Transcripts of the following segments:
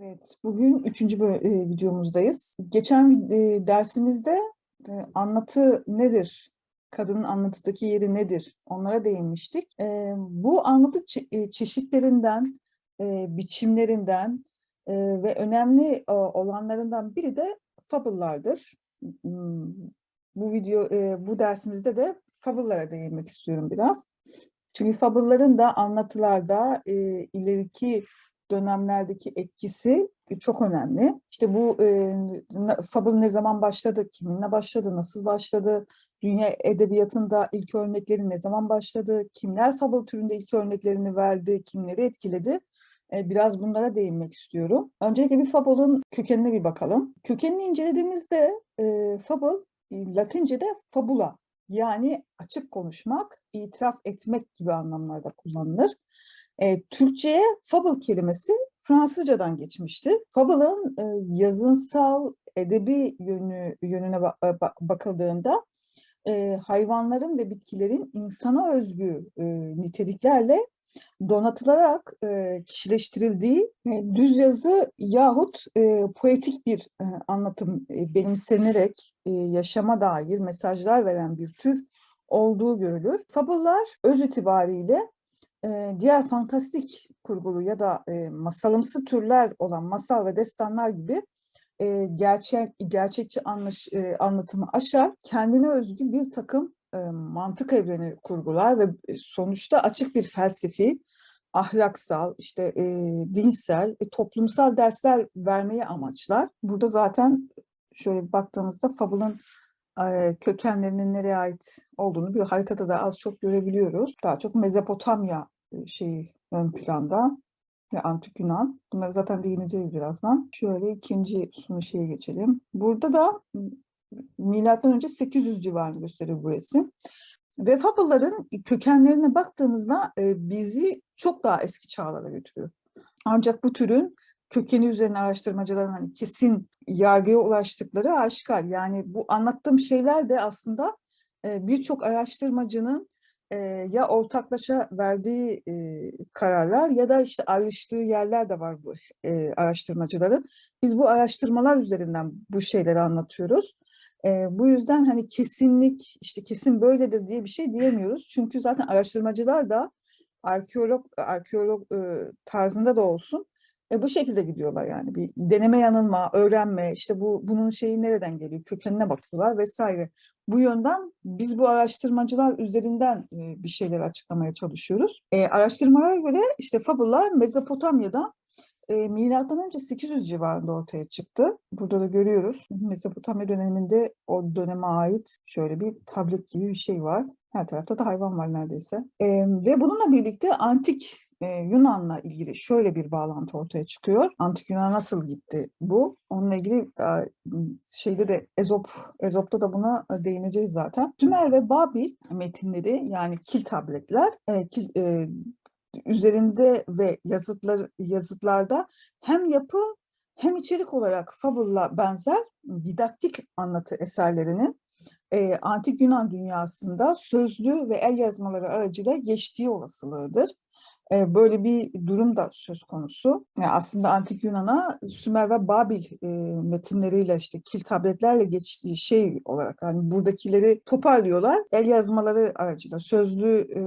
Evet, bugün üçüncü e, videomuzdayız. Geçen e, dersimizde e, anlatı nedir? Kadının anlatıdaki yeri nedir? Onlara değinmiştik. Bu anlatı çe- çeşitlerinden, biçimlerinden ve önemli olanlarından biri de fable'lardır. Hmm, Bu video, bu dersimizde de fable'lara değinmek istiyorum biraz. Çünkü fable'ların da anlatılarda ileriki dönemlerdeki etkisi çok önemli. İşte bu e, Fable ne zaman başladı, kiminle başladı, nasıl başladı, dünya edebiyatında ilk örnekleri ne zaman başladı, kimler Fable türünde ilk örneklerini verdi, kimleri etkiledi, E, biraz bunlara değinmek istiyorum. Öncelikle bir Fable'ın kökenine bir bakalım. Kökenini incelediğimizde e, Fable, e, Latince'de fabula, yani açık konuşmak, itiraf etmek gibi anlamlarda kullanılır. E, Türkçe'ye fable kelimesi Fransızcadan geçmişti. Fable'ın e, yazınsal, edebi yönü yönüne ba- ba- bakıldığında e, hayvanların ve bitkilerin insana özgü e, niteliklerle donatılarak e, kişileştirildiği e, düz yazı yahut e, poetik bir e, anlatım e, benimsenerek e, yaşama dair mesajlar veren bir tür olduğu görülür. Fable'lar öz itibariyle diğer fantastik kurgulu ya da masalımsı türler olan masal ve destanlar gibi gerçek gerçekçi anlaş, anlatımı aşar, kendine özgü bir takım mantık evreni kurgular ve sonuçta açık bir felsefi, ahlaksal, işte dinsel, e, toplumsal dersler vermeyi amaçlar. Burada zaten şöyle baktığımızda Fable'ın kökenlerinin nereye ait olduğunu bir haritada da az çok görebiliyoruz. Daha çok Mezopotamya şeyi ön planda ve Antik Yunan. Bunları zaten değineceğiz birazdan. Şöyle ikinci sunu şeye geçelim. Burada da milattan önce 800 civarını gösteriyor bu resim. Ve fable'ların kökenlerine baktığımızda bizi çok daha eski çağlara götürüyor. Ancak bu türün kökeni üzerine araştırmacıların hani kesin yargıya ulaştıkları aşikar. Yani bu anlattığım şeyler de aslında e, birçok araştırmacının e, ya ortaklaşa verdiği e, kararlar ya da işte ayrıştığı yerler de var bu araştırmacıların. Biz bu araştırmalar üzerinden bu şeyleri anlatıyoruz. E, bu yüzden hani kesinlik işte kesin böyledir diye bir şey diyemiyoruz. Çünkü zaten araştırmacılar da arkeolog arkeolog e, tarzında da olsun e, bu şekilde gidiyorlar yani bir deneme yanılma, öğrenme, işte bu bunun şeyi nereden geliyor, kökenine bakıyorlar vesaire. Bu yönden biz bu araştırmacılar üzerinden e, bir şeyler açıklamaya çalışıyoruz. E, araştırmalara göre işte fabullar Mezopotamya'da e, milattan önce 800 civarında ortaya çıktı. Burada da görüyoruz. Mezopotamya döneminde o döneme ait şöyle bir tablet gibi bir şey var. Her tarafta da hayvan var neredeyse. E, ve bununla birlikte antik e, Yunan'la ilgili şöyle bir bağlantı ortaya çıkıyor. Antik Yunan'a nasıl gitti bu? Onunla ilgili e, şeyde de Ezop, Ezop'ta da buna değineceğiz zaten. Sümer ve Babil metinleri yani kil tabletler e, kil, e, üzerinde ve yazıtlar yazıtlarda hem yapı hem içerik olarak fable'la benzer didaktik anlatı eserlerinin e, antik Yunan dünyasında sözlü ve el yazmaları aracıyla geçtiği olasılığıdır. E, böyle bir durum da söz konusu. Yani aslında antik Yunan'a Sümer ve Babil e, metinleriyle işte kil tabletlerle geçtiği şey olarak hani buradakileri toparlıyorlar. El yazmaları aracıyla, sözlü e,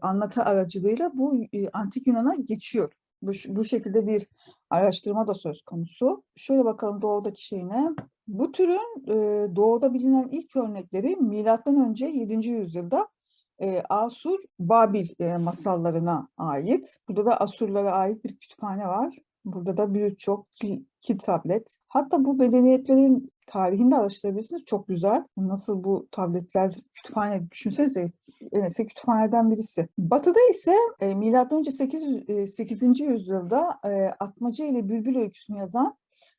anlatı aracılığıyla bu e, antik Yunan'a geçiyor. Bu, bu şekilde bir araştırma da söz konusu. Şöyle bakalım doğudaki şeyine. Bu türün e, doğuda bilinen ilk örnekleri milattan önce 7. yüzyılda e, Asur Babil e, masallarına ait. Burada da Asurlara ait bir kütüphane var. Burada da birçok tablet. Hatta bu medeniyetlerin tarihini de araştırabilirsiniz. Çok güzel. Nasıl bu tabletler kütüphane düşünsenize en eski kütüphaneden birisi. Batı'da ise e, milattan önce 800, e, 8. yüzyılda e, Atmaca ile Bülbül öyküsünü yazan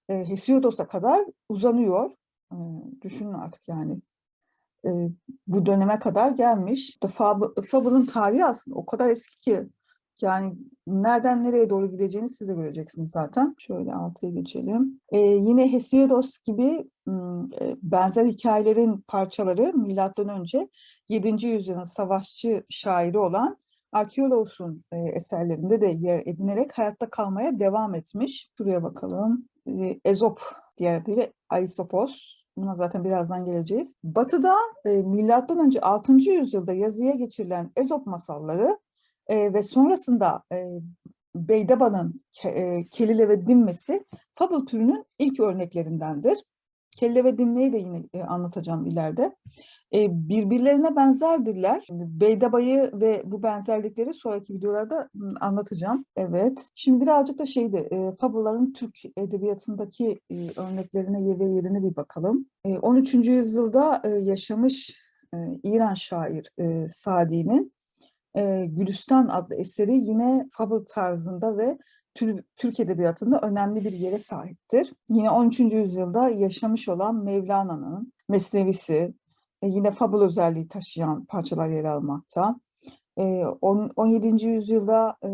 e, Hesiodos'a kadar uzanıyor. E, düşünün artık yani e, bu döneme kadar gelmiş. Fable'ın tarihi aslında o kadar eski ki yani nereden nereye doğru gideceğini siz de göreceksiniz zaten. Şöyle altıya geçelim. E, yine Hesiodos gibi e, benzer hikayelerin parçaları milattan önce 7. yüzyılın savaşçı şairi olan Arkeologos'un e, eserlerinde de yer edinerek hayatta kalmaya devam etmiş. Şuraya bakalım. E, Ezop diğer adıyla Aesopos. Buna zaten birazdan geleceğiz. Batı'da e, milattan önce 6. yüzyılda yazıya geçirilen Ezop masalları e, ve sonrasında e, Beydaba'nın ke, e, Kelile ve Dimmesi fable türünün ilk örneklerindendir. Kelle ve Dimne'yi de yine e, anlatacağım ileride. E, birbirlerine benzerdirler. Beydaba'yı ve bu benzerlikleri sonraki videolarda anlatacağım. Evet. Şimdi birazcık da şeydi, e, fabulların Türk edebiyatındaki e, örneklerine ve yerine bir bakalım. E, 13. yüzyılda e, yaşamış e, İran şair Sadi'nin e, Gülistan adlı eseri yine fable tarzında ve Türk edebiyatında önemli bir yere sahiptir. Yine 13. yüzyılda yaşamış olan Mevlana'nın Mesnevisi, e, yine fable özelliği taşıyan parçalar yer almakta. E, on- 17. yüzyılda e,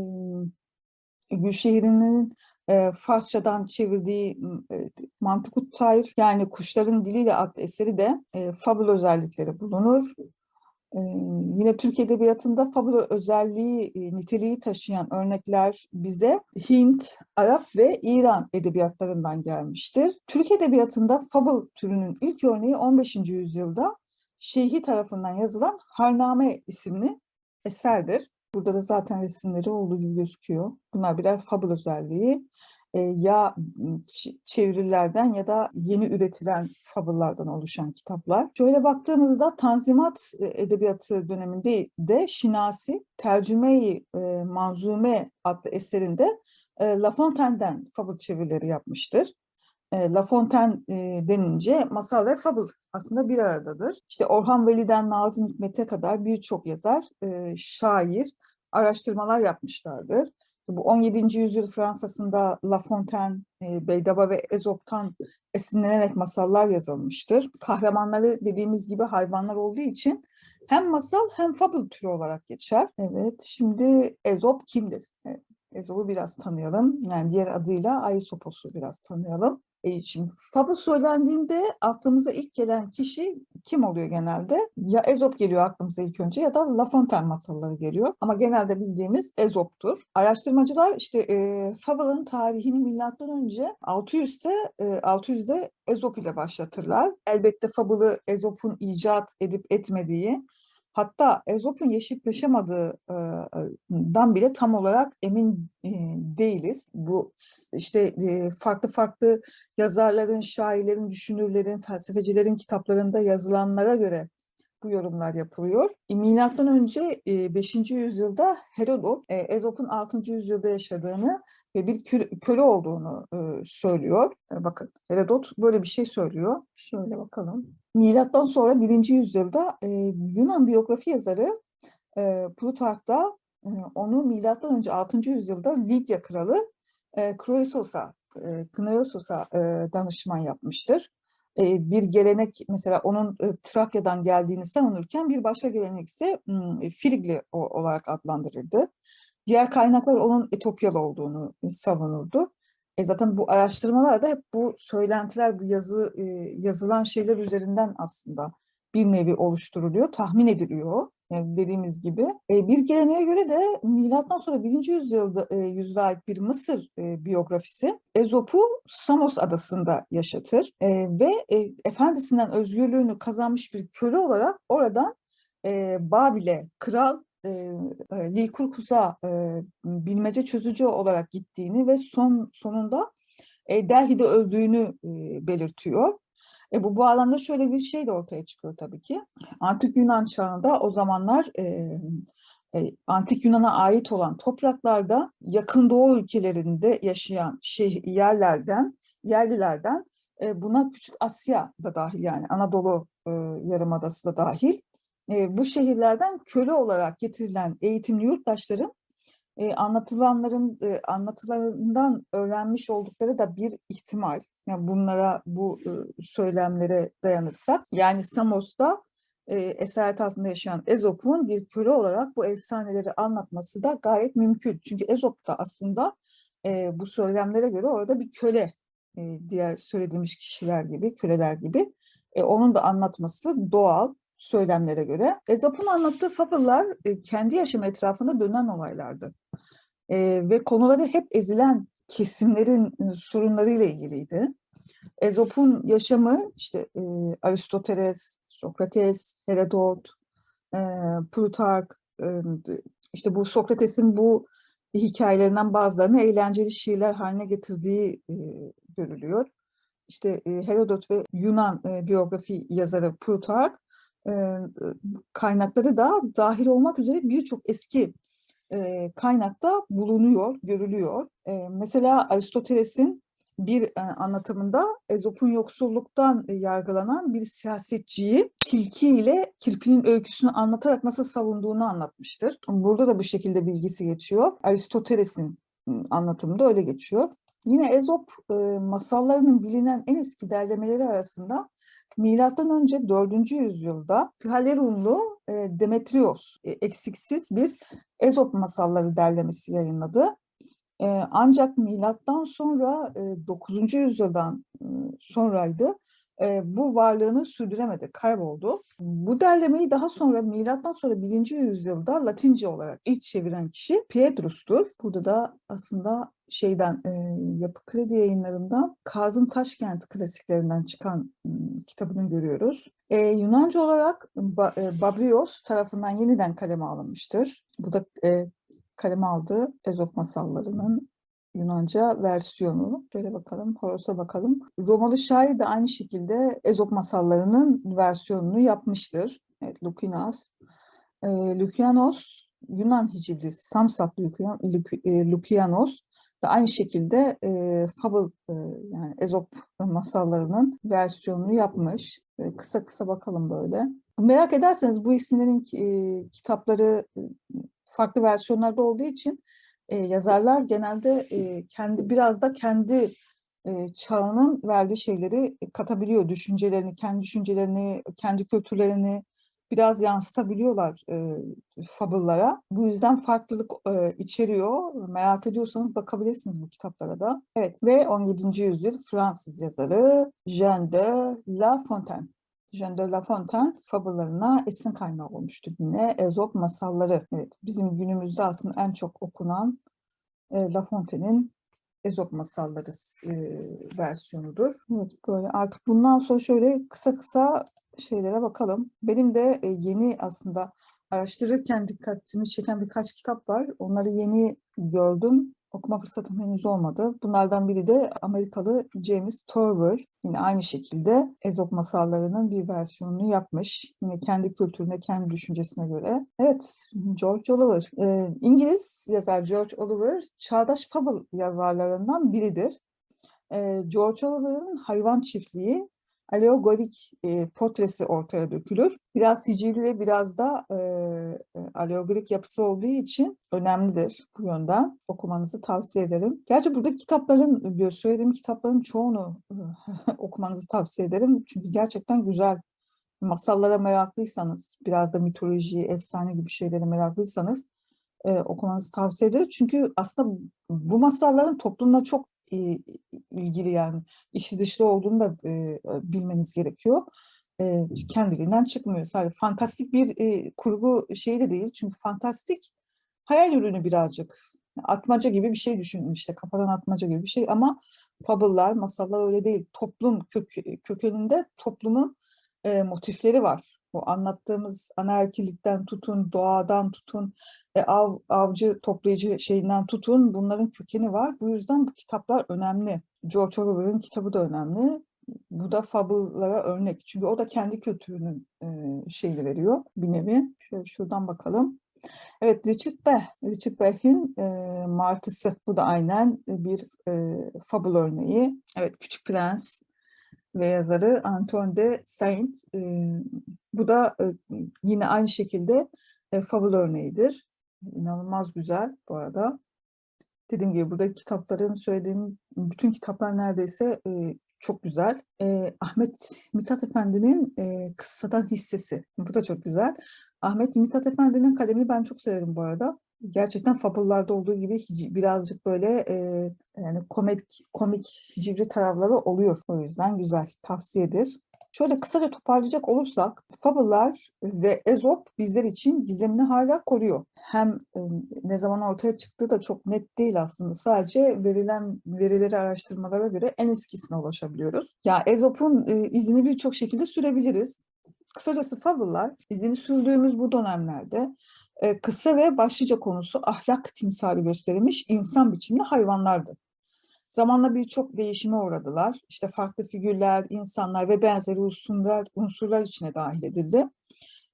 Gülşehir'in e, Farsçadan çevirdiği e, Mantıkut Tayr yani Kuşların Diliyle adlı eseri de e, fable özellikleri bulunur. Ee, yine Türk Edebiyatı'nda fabula özelliği, e, niteliği taşıyan örnekler bize Hint, Arap ve İran edebiyatlarından gelmiştir. Türk Edebiyatı'nda fabul türünün ilk örneği 15. yüzyılda Şeyhi tarafından yazılan Harname isimli eserdir. Burada da zaten resimleri olduğu gibi gözüküyor. Bunlar birer fabul özelliği. Ee, ya çevirilerden ya da yeni üretilen fabullardan oluşan kitaplar. Şöyle baktığımızda Tanzimat e, Edebiyatı döneminde de Şinasi Tercüme-i e, Manzume adlı eserinde e, La Fontaine'den fabul çevirileri yapmıştır. E, La Fontaine e, denince masal ve fabul aslında bir aradadır. İşte Orhan Veli'den Nazım Hikmet'e kadar birçok yazar, e, şair araştırmalar yapmışlardır. Bu 17. yüzyıl Fransa'sında La Fontaine, e, Beydaba ve Ezop'tan esinlenerek masallar yazılmıştır. Kahramanları dediğimiz gibi hayvanlar olduğu için hem masal hem fable türü olarak geçer. Evet, şimdi Ezop kimdir? Evet, Ezop'u biraz tanıyalım. Yani diğer adıyla Aesopos'u biraz tanıyalım. E, şimdi fable söylendiğinde aklımıza ilk gelen kişi kim oluyor genelde? Ya Ezop geliyor aklımıza ilk önce ya da La Fontaine masalları geliyor. Ama genelde bildiğimiz Ezop'tur. Araştırmacılar işte e, Fable'ın tarihini milattan önce 600'te e, 600'de Ezop ile başlatırlar. Elbette Fable'ı Ezop'un icat edip etmediği Hatta Ezop'un yaşayıp yaşamadığından bile tam olarak emin e, değiliz. Bu işte e, farklı farklı yazarların, şairlerin, düşünürlerin, felsefecilerin kitaplarında yazılanlara göre bu yorumlar yapılıyor. E, Milattan önce e, 5. yüzyılda Herodot e, Ezop'un 6. yüzyılda yaşadığını ve bir kö- köle olduğunu e, söylüyor. E, Bakın Herodot böyle bir şey söylüyor. Şöyle bakalım. Milattan sonra 1. yüzyılda e, Yunan biyografi yazarı e, Plutark da e, onu milattan önce 6. yüzyılda Lidya kralı e, Kroisos'a e, Knosos'a e, danışman yapmıştır. E, bir gelenek mesela onun e, Trakya'dan geldiğini savunurken bir başka gelenek ise m, Frigli olarak adlandırırdı. Diğer kaynaklar onun Etopyalı olduğunu savunurdu. E zaten bu araştırmalar da hep bu söylentiler, bu yazı e, yazılan şeyler üzerinden aslında bir nevi oluşturuluyor, tahmin ediliyor. Dediğimiz gibi. E, bir geleneğe göre de milattan sonra 1. yüzyılda e, yüzyıla ait bir Mısır e, biyografisi Ezop'u Samos adasında yaşatır ve efendisinden özgürlüğünü kazanmış bir köle olarak oradan Babil'e kral e, Likurkus'a e, bilmece çözücü olarak gittiğini ve son sonunda e, Delhi'de öldüğünü e, belirtiyor. E, bu bağlamda şöyle bir şey de ortaya çıkıyor tabii ki. Antik Yunan çağında o zamanlar e, e, Antik Yunan'a ait olan topraklarda yakın doğu ülkelerinde yaşayan şey, yerlerden, yerlilerden e, buna Küçük Asya da dahil yani Anadolu e, Yarımadası da dahil bu şehirlerden köle olarak getirilen eğitimli yurttaşların anlatılanların anlatılarından öğrenmiş oldukları da bir ihtimal. Yani bunlara bu söylemlere dayanırsak yani Samos'ta e, esaret altında yaşayan Ezop'un bir köle olarak bu efsaneleri anlatması da gayet mümkün. Çünkü Ezop da aslında bu söylemlere göre orada bir köle diğer söylediğimiz kişiler gibi, köleler gibi. E, onun da anlatması doğal. söylemlere göre Ezop'un anlattığı fabıllar e, kendi yaşam etrafında dönen olaylardı. E, ve konuları hep ezilen kesimlerin e, sorunlarıyla ilgiliydi. Ezop'un yaşamı işte e, Aristoteles, Sokrates, Herodot, e, Plutark, e, işte bu Sokrates'in bu hikayelerinden bazılarını eğlenceli şiirler haline getirdiği e, görülüyor. İşte e, Herodot ve Yunan e, biyografi yazarı Plutark e, kaynakları da dahil olmak üzere birçok eski e, kaynakta bulunuyor, görülüyor. E, mesela Aristoteles'in bir e, anlatımında Ezop'un yoksulluktan e, yargılanan bir siyasetçiyi tilki ile kirpinin öyküsünü anlatarak nasıl savunduğunu anlatmıştır. Burada da bu şekilde bilgisi geçiyor. Aristoteles'in anlatımında öyle geçiyor. Yine Ezop e, masallarının bilinen en eski derlemeleri arasında Milattan önce 4. yüzyılda Phalerunlu e, Demetrios e, eksiksiz bir Ezop masalları derlemesi yayınladı. E, ancak milattan sonra e, 9. yüzyıldan sonraydı e, bu varlığını sürdüremedi, kayboldu. Bu derlemeyi daha sonra milattan sonra 1. yüzyılda Latince olarak ilk çeviren kişi Pietrus'tur. Burada da aslında şeyden e, Yapı Kredi yayınlarından Kazım Taşkent klasiklerinden çıkan e, kitabını görüyoruz. E, Yunanca olarak ba, e, Babrios tarafından yeniden kaleme alınmıştır. Bu da e, kaleme aldığı Ezop masallarının Yunanca versiyonu. Şöyle bakalım, Horos'a bakalım. Romalı şair de aynı şekilde Ezop masallarının versiyonunu yapmıştır. Evet, Lukinas. E, Lukianos, Yunan hicivli Samsat Lukianos da aynı şekilde e, Fable e, yani Ezop masallarının versiyonunu yapmış. Böyle kısa kısa bakalım böyle. Merak ederseniz bu isimlerin e, kitapları farklı versiyonlarda olduğu için e, yazarlar genelde e, kendi biraz da kendi e, çağının verdiği şeyleri katabiliyor. Düşüncelerini, kendi düşüncelerini, kendi kültürlerini biraz yansıtabiliyorlar e, fabıllara. Bu yüzden farklılık e, içeriyor. Merak ediyorsanız bakabilirsiniz bu kitaplara da. Evet ve 17. yüzyıl Fransız yazarı Jean de La Fontaine Jean de La Fontaine fabullarına esin kaynağı olmuştu yine. Ezop masalları. Evet, bizim günümüzde aslında en çok okunan e, La Fontaine'in Ezop masalları e, versiyonudur. Evet, böyle artık bundan sonra şöyle kısa kısa şeylere bakalım. Benim de e, yeni aslında araştırırken dikkatimi çeken birkaç kitap var. Onları yeni gördüm okuma fırsatım henüz olmadı. Bunlardan biri de Amerikalı James Torber. Yine aynı şekilde Ezop masallarının bir versiyonunu yapmış. Yine kendi kültürüne, kendi düşüncesine göre. Evet, George Oliver. Ee, İngiliz yazar George Oliver, çağdaş fable yazarlarından biridir. Ee, George Oliver'ın Hayvan Çiftliği alegorik e, portresi ortaya dökülür. Biraz sicili ve biraz da e, alegorik yapısı olduğu için önemlidir bu yönden. Okumanızı tavsiye ederim. Gerçi burada kitapların, söylediğim kitapların çoğunu okumanızı tavsiye ederim. Çünkü gerçekten güzel. Masallara meraklıysanız, biraz da mitoloji, efsane gibi şeylere meraklıysanız e, okumanızı tavsiye ederim. Çünkü aslında bu masalların toplumla çok ilgili yani içli dışlı olduğunu da e, bilmeniz gerekiyor. E, kendiliğinden çıkmıyor. Sadece fantastik bir e, kurgu şeyi de değil. Çünkü fantastik hayal ürünü birazcık. Atmaca gibi bir şey düşünün işte kafadan atmaca gibi bir şey ama fabıllar, masallar öyle değil. Toplum kök, kökeninde toplumun e, motifleri var. Bu anlattığımız anaerkilikten tutun, doğadan tutun, e, av, avcı toplayıcı şeyinden tutun bunların kökeni var. Bu yüzden bu kitaplar önemli. George Orwell'ın kitabı da önemli. Bu da fabullara örnek. Çünkü o da kendi kültürünün e, şeyini veriyor bir nevi. Şöyle şuradan bakalım. Evet Richard Beh, Richard Bech'in e, Martısı. Bu da aynen bir e, fabul örneği. Evet Küçük Prens, ve yazarı Antoine de Saint. Bu da e, yine aynı şekilde e, fabul örneğidir. İnanılmaz güzel bu arada. Dediğim gibi burada kitapların söylediğim bütün kitaplar neredeyse e, çok güzel. Ahmet Mithat Efendi'nin Kıssadan Hissesi. Bu da çok güzel. Ahmet Mithat Efendi'nin kalemini ben çok severim bu arada gerçekten fabullarda olduğu gibi birazcık böyle e, yani komik komik hicivri tarafları oluyor. O yüzden güzel. Tavsiyedir. Şöyle kısaca toparlayacak olursak, fabullar ve Ezop bizler için gizemini hala koruyor. Hem e, ne zaman ortaya çıktığı da çok net değil aslında. Sadece verilen verileri araştırmalara göre en eskisine ulaşabiliyoruz. Ya Ezop'un e, izini birçok şekilde sürebiliriz. Kısacası fabullar izini sürdüğümüz bu dönemlerde e, kısa ve başlıca konusu ahlak timsali gösterilmiş insan biçimli hayvanlardı. Zamanla birçok değişime uğradılar. İşte farklı figürler, insanlar ve benzeri unsurlar, unsurlar içine dahil edildi.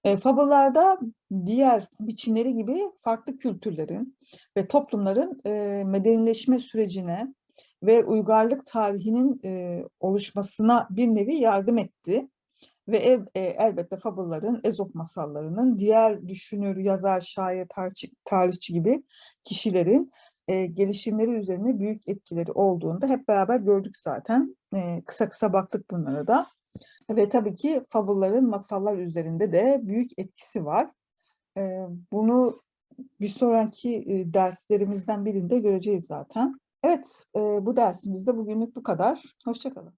E, fabullarda diğer biçimleri gibi farklı kültürlerin ve toplumların e, medenileşme sürecine ve uygarlık tarihinin e, oluşmasına bir nevi yardım etti. Ve ev, e, elbette fabulların, Ezop masallarının diğer düşünür, yazar, şair, tarihçi, tarihçi gibi kişilerin e, gelişimleri üzerine büyük etkileri olduğunu da hep beraber gördük zaten. E, kısa kısa baktık bunlara da. Ve tabii ki fabulların masallar üzerinde de büyük etkisi var. E, bunu bir sonraki e, derslerimizden birinde göreceğiz zaten. Evet, e, bu dersimizde bugünlük bu kadar. Hoşçakalın.